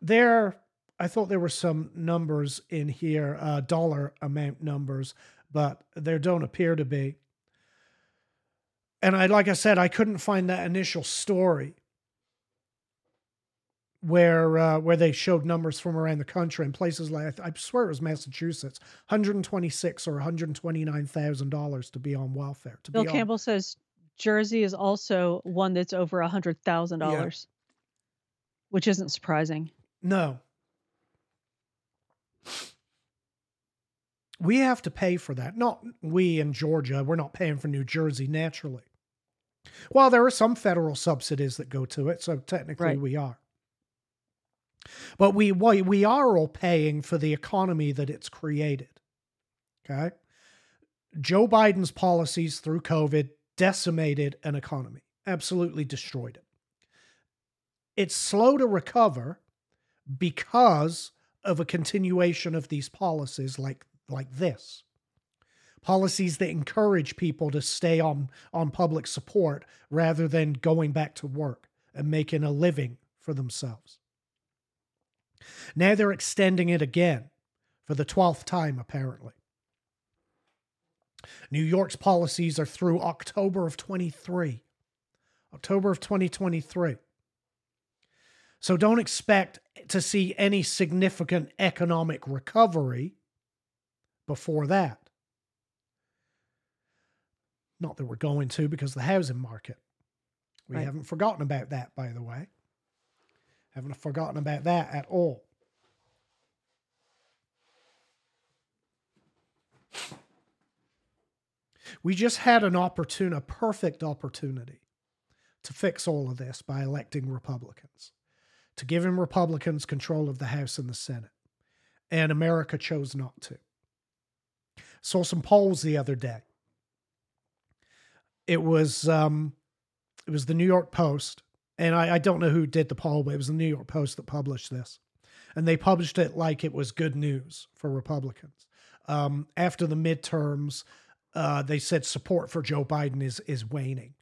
There I thought there were some numbers in here, uh, dollar amount numbers, but there don't appear to be. And I, like I said, I couldn't find that initial story where uh, where they showed numbers from around the country in places like I swear it was Massachusetts, hundred and twenty six or one hundred twenty nine thousand dollars to be on welfare. To Bill be Campbell on, says Jersey is also one that's over a hundred thousand yeah. dollars, which isn't surprising. No, we have to pay for that. Not we in Georgia. We're not paying for New Jersey naturally. Well, there are some federal subsidies that go to it, so technically right. we are. But we we are all paying for the economy that it's created. Okay? Joe Biden's policies through COVID decimated an economy, absolutely destroyed it. It's slow to recover because of a continuation of these policies like like this policies that encourage people to stay on on public support rather than going back to work and making a living for themselves. Now they're extending it again for the 12th time apparently. New york's policies are through october of 23 october of 2023 so don't expect to see any significant economic recovery before that. Not that we're going to because the housing market. We right. haven't forgotten about that, by the way. Haven't forgotten about that at all. We just had an opportune, a perfect opportunity to fix all of this by electing Republicans to give him Republicans control of the House and the Senate. And America chose not to. Saw some polls the other day. It was um, it was the New York Post, and I, I don't know who did the poll, but it was the New York Post that published this, and they published it like it was good news for Republicans. Um, after the midterms, uh, they said support for Joe Biden is is waning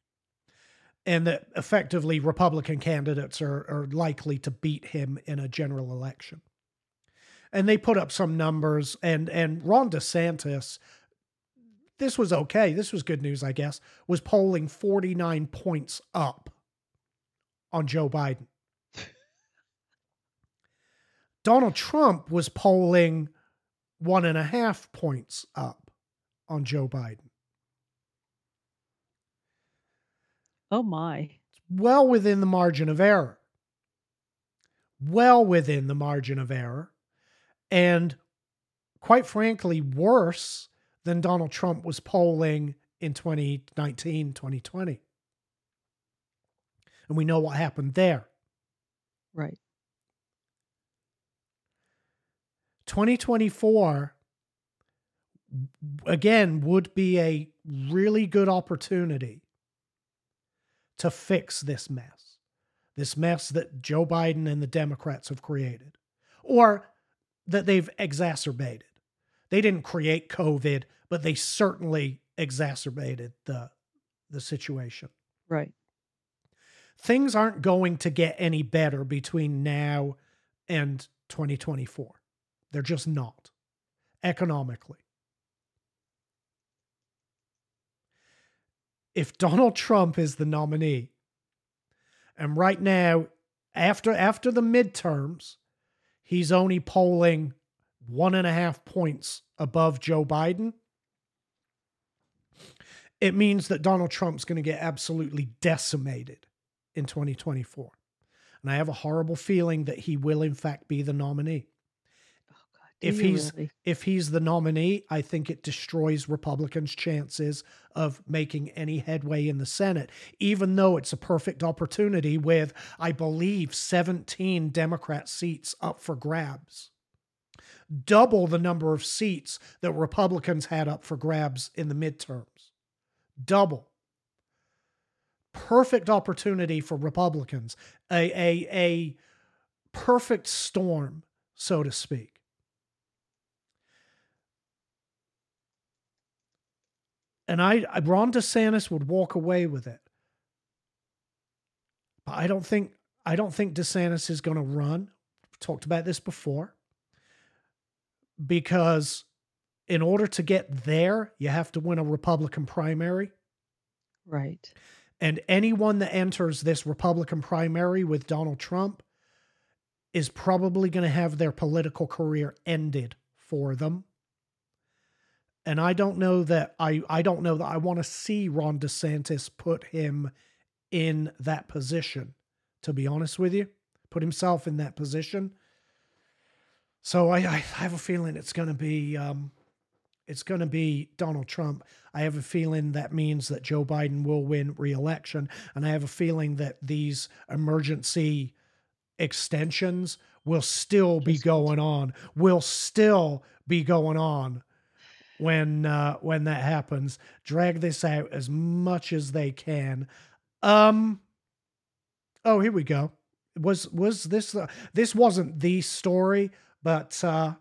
and that effectively Republican candidates are, are likely to beat him in a general election. And they put up some numbers, and and Ron DeSantis, this was okay. This was good news, I guess. Was polling forty nine points up on Joe Biden. Donald Trump was polling one and a half points up on Joe Biden. Oh my. Well within the margin of error. Well within the margin of error. And quite frankly, worse than Donald Trump was polling in 2019, 2020. And we know what happened there. Right. 2024 again would be a really good opportunity to fix this mess, this mess that Joe Biden and the Democrats have created, or that they've exacerbated. They didn't create COVID, but they certainly exacerbated the the situation. Right. Things aren't going to get any better between now and 2024. They're just not economically. if Donald Trump is the nominee, and right now, after after the midterms, he's only polling one and a half points above Joe Biden, it means that Donald Trump's going to get absolutely decimated in 2024. And I have a horrible feeling that he will, in fact, be the nominee. Oh, God, If he's really? if he's the nominee, I think it destroys Republicans' chances of making any headway in the Senate, even though it's a perfect opportunity with, I believe, 17 Democrat seats up for grabs. Double the number of seats that Republicans had up for grabs in the midterms. Double. Perfect opportunity for Republicans. A, a, a perfect storm, so to speak. and I, I Ron DeSantis would walk away with it. But I don't think I don't think DeSantis is going to run. We've talked about this before. Because in order to get there, you have to win a Republican primary. Right. And anyone that enters this Republican primary with Donald Trump is probably going to have their political career ended for them. And I don't know that I I don't know that I want to see Ron DeSantis put him in that position. To be honest with you, put himself in that position. So I, I have a feeling it's going to be um, it's going to be Donald Trump. I have a feeling that means that Joe Biden will win re-election, and I have a feeling that these emergency extensions will still be going on. Will still be going on when uh, when that happens. Drag this out as much as they can. Um. Oh, here we go. Was was this uh, this wasn't the story, but uh,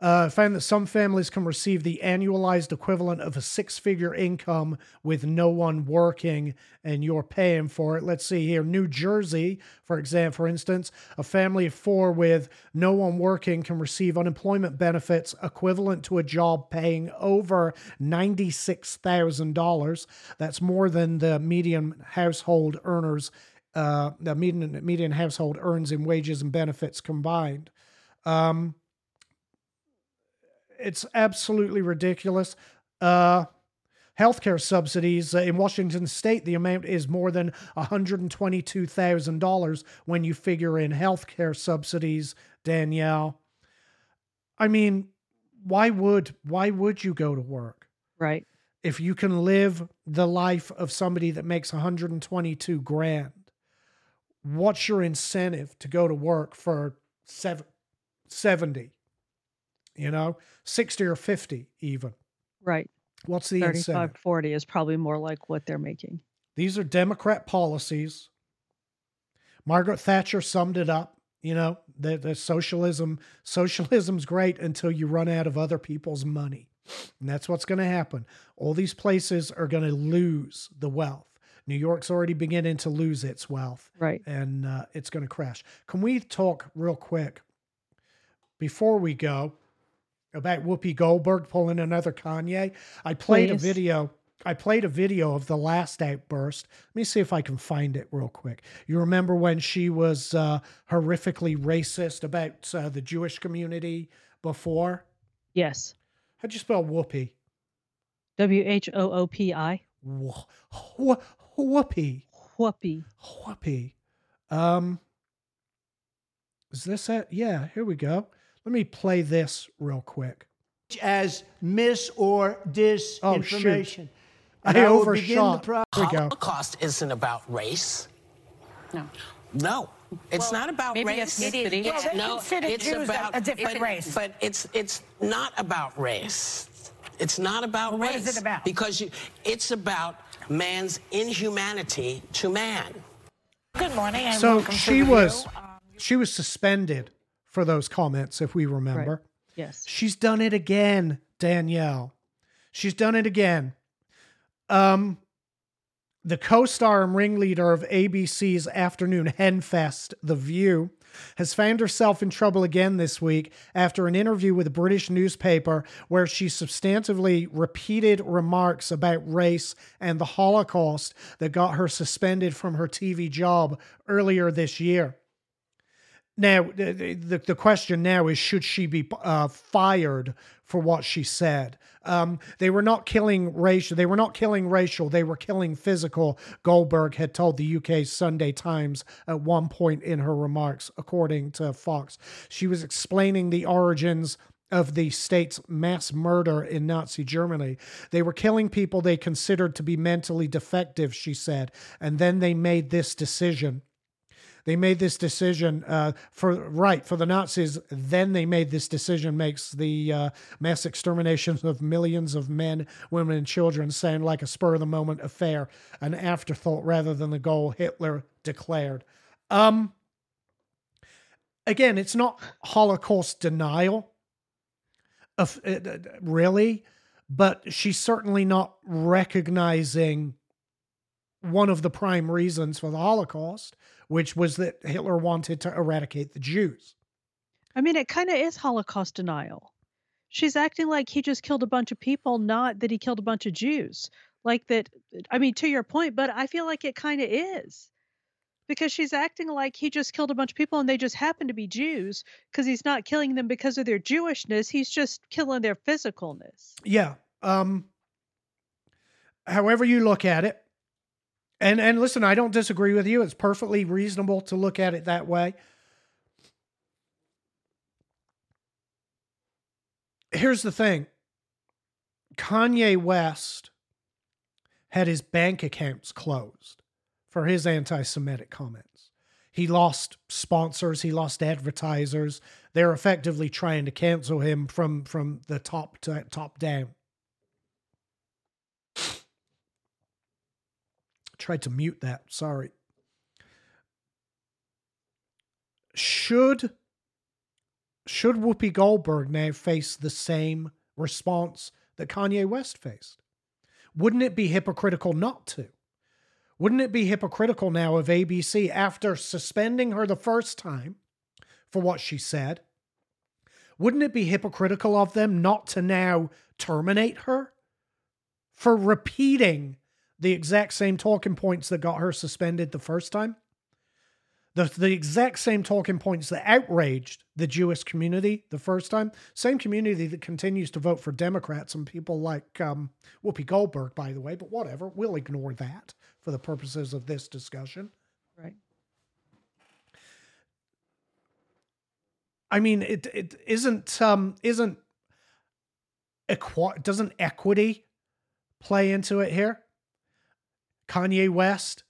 uh, found that some families can receive the annualized equivalent of a six-figure income with no one working, and you're paying for it. Let's see here, New Jersey, for example, for instance, a family of four with no one working can receive unemployment benefits equivalent to a job paying over ninety-six thousand dollars. That's more than the median household earners. Uh, the median median household earns in wages and benefits combined. Um, it's absolutely ridiculous. Uh, healthcare subsidies uh, in Washington state, the amount is more than $122,000 when you figure in healthcare subsidies, Danielle. I mean, why would why would you go to work? Right. if you can live the life of somebody that makes 122 grand, what's your incentive to go to work for seven, 70? You know, 60 or 50 even. Right. What's the 35, incentive? 40 is probably more like what they're making. These are Democrat policies. Margaret Thatcher summed it up. You know, the, the socialism, socialism's great until you run out of other people's money. And that's what's going to happen. All these places are going to lose the wealth. New York's already beginning to lose its wealth Right. and uh, it's going to crash. Can we talk real quick before we go about Whoopi Goldberg pulling another Kanye? I played a video. I played a video of the last outburst. Let me see if I can find it real quick. You remember when she was uh, horrifically racist about uh, the Jewish community before? Yes. How'd you spell Whoopi? W H O O P I. wh- Whoopi. Whoopee. Whoopi. Um, is this it? Yeah, here we go. Let me play this real quick. as mis or Oh, shoot. disinformation. I And begin the overshot. pro- Here we go. Holocaust isn't about race. No. No, it's not about maybe race. It's, Well, they no, it's Jews about a different but, race. But it's it's not about race. It's not about Well, what race. is it about? Because you, it's about man's inhumanity to man. Good morning and So welcome to she the was View. Um, she was suspended for those comments, if we remember. Yes. She's done it again, Danielle. She's done it again. Um, the co-star and ringleader of ABC's afternoon henfest, The View, has found herself in trouble again this week after an interview with a British newspaper where she substantively repeated remarks about race and the Holocaust that got her suspended from her TV job earlier this year. Now, the, the, question now is should she be uh, fired for what she said? Um, they were not killing racial. They were not killing racial. They were killing physical. Goldberg had told the UK Sunday Times at one point in her remarks, according to Fox. She was explaining the origins of the state's mass murder in Nazi Germany. They were killing people they considered to be mentally defective, she said, and then they made this decision they made this decision uh, for right for the Nazis. Then they made this decision makes the uh, mass extermination of millions of men, women, and children sound like a spur of the moment affair, an afterthought rather than the goal Hitler declared. Um, again, it's not Holocaust denial, of uh, really, but she's certainly not recognizing one of the prime reasons for the Holocaust, which was that Hitler wanted to eradicate the Jews. I mean, it kind of is Holocaust denial. She's acting like he just killed a bunch of people, not that he killed a bunch of Jews. Like that, I mean, to your point, but I feel like it kind of is because she's acting like he just killed a bunch of people and they just happen to be Jews because he's not killing them because of their Jewishness. He's just killing their physicalness. Yeah. Um, however you look at it, and and listen, I don't disagree with you. It's perfectly reasonable to look at it that way. Here's the thing. Kanye West had his bank accounts closed for his anti-Semitic comments. He lost sponsors, he lost advertisers. They're effectively trying to cancel him from from the top to top down. Tried to mute that. Sorry. Should should Whoopi Goldberg now face the same response that Kanye West faced? Wouldn't it be hypocritical not to? Wouldn't it be hypocritical now of ABC after suspending her the first time for what she said? Wouldn't it be hypocritical of them not to now terminate her for repeating the exact same talking points that got her suspended the first time. The, the exact same talking points that outraged the Jewish community the first time. Same community that continues to vote for Democrats and people like um, Whoopi Goldberg, by the way, but whatever. We'll ignore that for the purposes of this discussion. Right. I mean, it it isn't um isn't equi- doesn't equity play into it here? Kanye West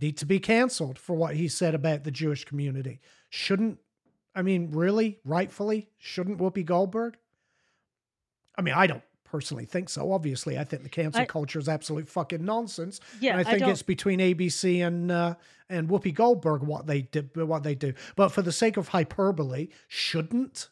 needs to be canceled for what he said about the Jewish community. Shouldn't, I mean, really, rightfully, shouldn't Whoopi Goldberg? I mean, I don't personally think so. Obviously, I think the cancel I, culture is absolute fucking nonsense. Yeah, and I think I it's between ABC and uh, and Whoopi Goldberg what they did, what they do. But for the sake of hyperbole, shouldn't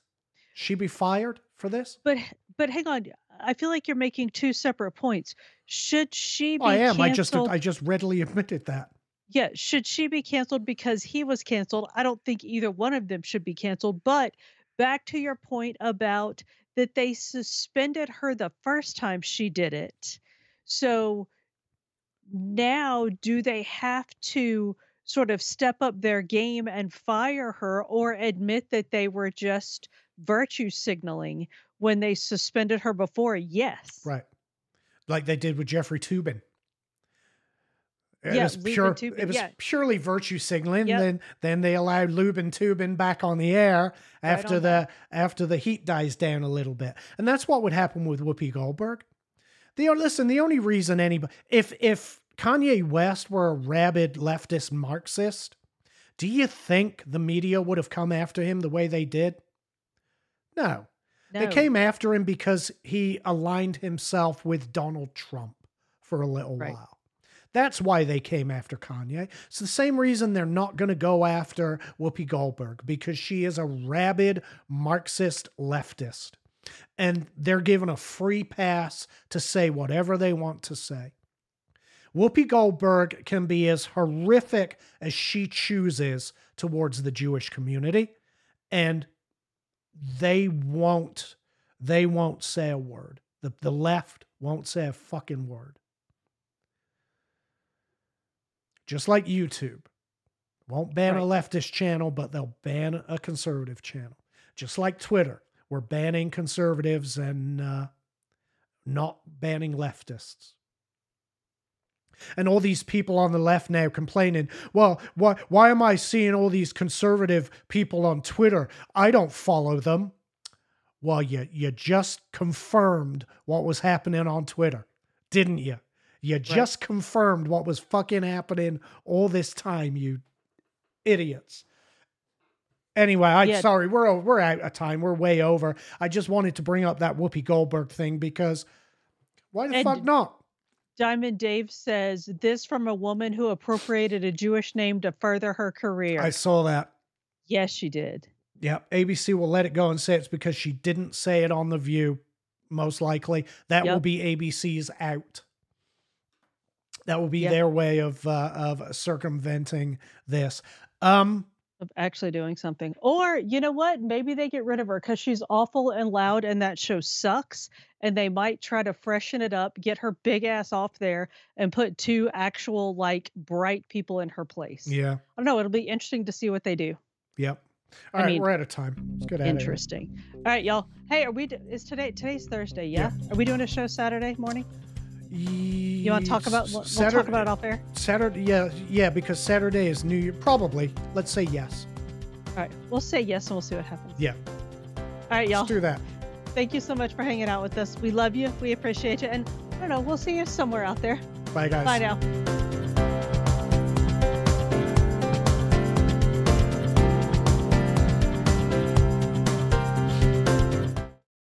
she be fired for this? But but hang on, I feel like you're making two separate points. Should she oh, be? I am. Canceled? I just I just readily admitted that. Yeah, should she be canceled because he was canceled? I don't think either one of them should be canceled. But back to your point about that they suspended her the first time she did it. So now do they have to sort of step up their game and fire her or admit that they were just virtue signaling when they suspended her before, yes. Right. Like they did with Jeffrey Toobin. It yeah, was pure. Toobin, it was yeah. purely virtue signaling. Yep. Then, then they allowed Lubin Toobin back on the air after right the that. after the heat dies down a little bit, and that's what would happen with Whoopi Goldberg. The listen, the only reason anybody, if if Kanye West were a rabid leftist Marxist, do you think the media would have come after him the way they did? No, no. They came after him because he aligned himself with Donald Trump for a little right. while. That's why they came after Kanye. It's the same reason they're not going to go after Whoopi Goldberg because she is a rabid Marxist leftist. And they're given a free pass to say whatever they want to say. Whoopi Goldberg can be as horrific as she chooses towards the Jewish community. And they won't they won't say a word. The the left won't say a fucking word. Just like YouTube. Won't ban a leftist channel, but they'll ban a conservative channel. Just like Twitter, we're banning conservatives and uh, not banning leftists. And all these people on the left now complaining, well, why, why am I seeing all these conservative people on Twitter? I don't follow them. Well, you, you just confirmed what was happening on Twitter, didn't you? You just confirmed what was fucking happening all this time, you idiots. Anyway, I'm Yeah. sorry, we're we're out of time. We're way over. I just wanted to bring up that Whoopi Goldberg thing because why the And- fuck not? Diamond Dave says this from a woman who appropriated a Jewish name to further her career. I saw that. yes, she did. Yeah, ABC will let it go and say it's because she didn't say it on The View, most likely. That will be ABC's out. That will be Yep. their way of uh, of circumventing this. Um, Of actually doing something. Or, you know what? Maybe they get rid of her because she's awful and loud and that show sucks. And they might try to freshen it up, get her big ass off there, and put two actual, like, bright people in her place. yeah, I don't know. It'll be interesting to see what they do. yep. I All right, mean, we're out of time. Let's get out of here. Interesting. All right, y'all. Hey, are we? Is today? Today's Thursday. Yeah. Are we doing a show Saturday morning? You want to talk about? We'll, we'll talk about it off air. Saturday. Yeah, yeah, because Saturday is New Year. Probably. Let's say yes. All right. We'll say yes, and we'll see what happens. Yeah, All right, y'all. let's do that. Thank you so much for hanging out with us. We love you. We appreciate you, and I don't know. We'll see you somewhere out there. Bye, guys. Bye now.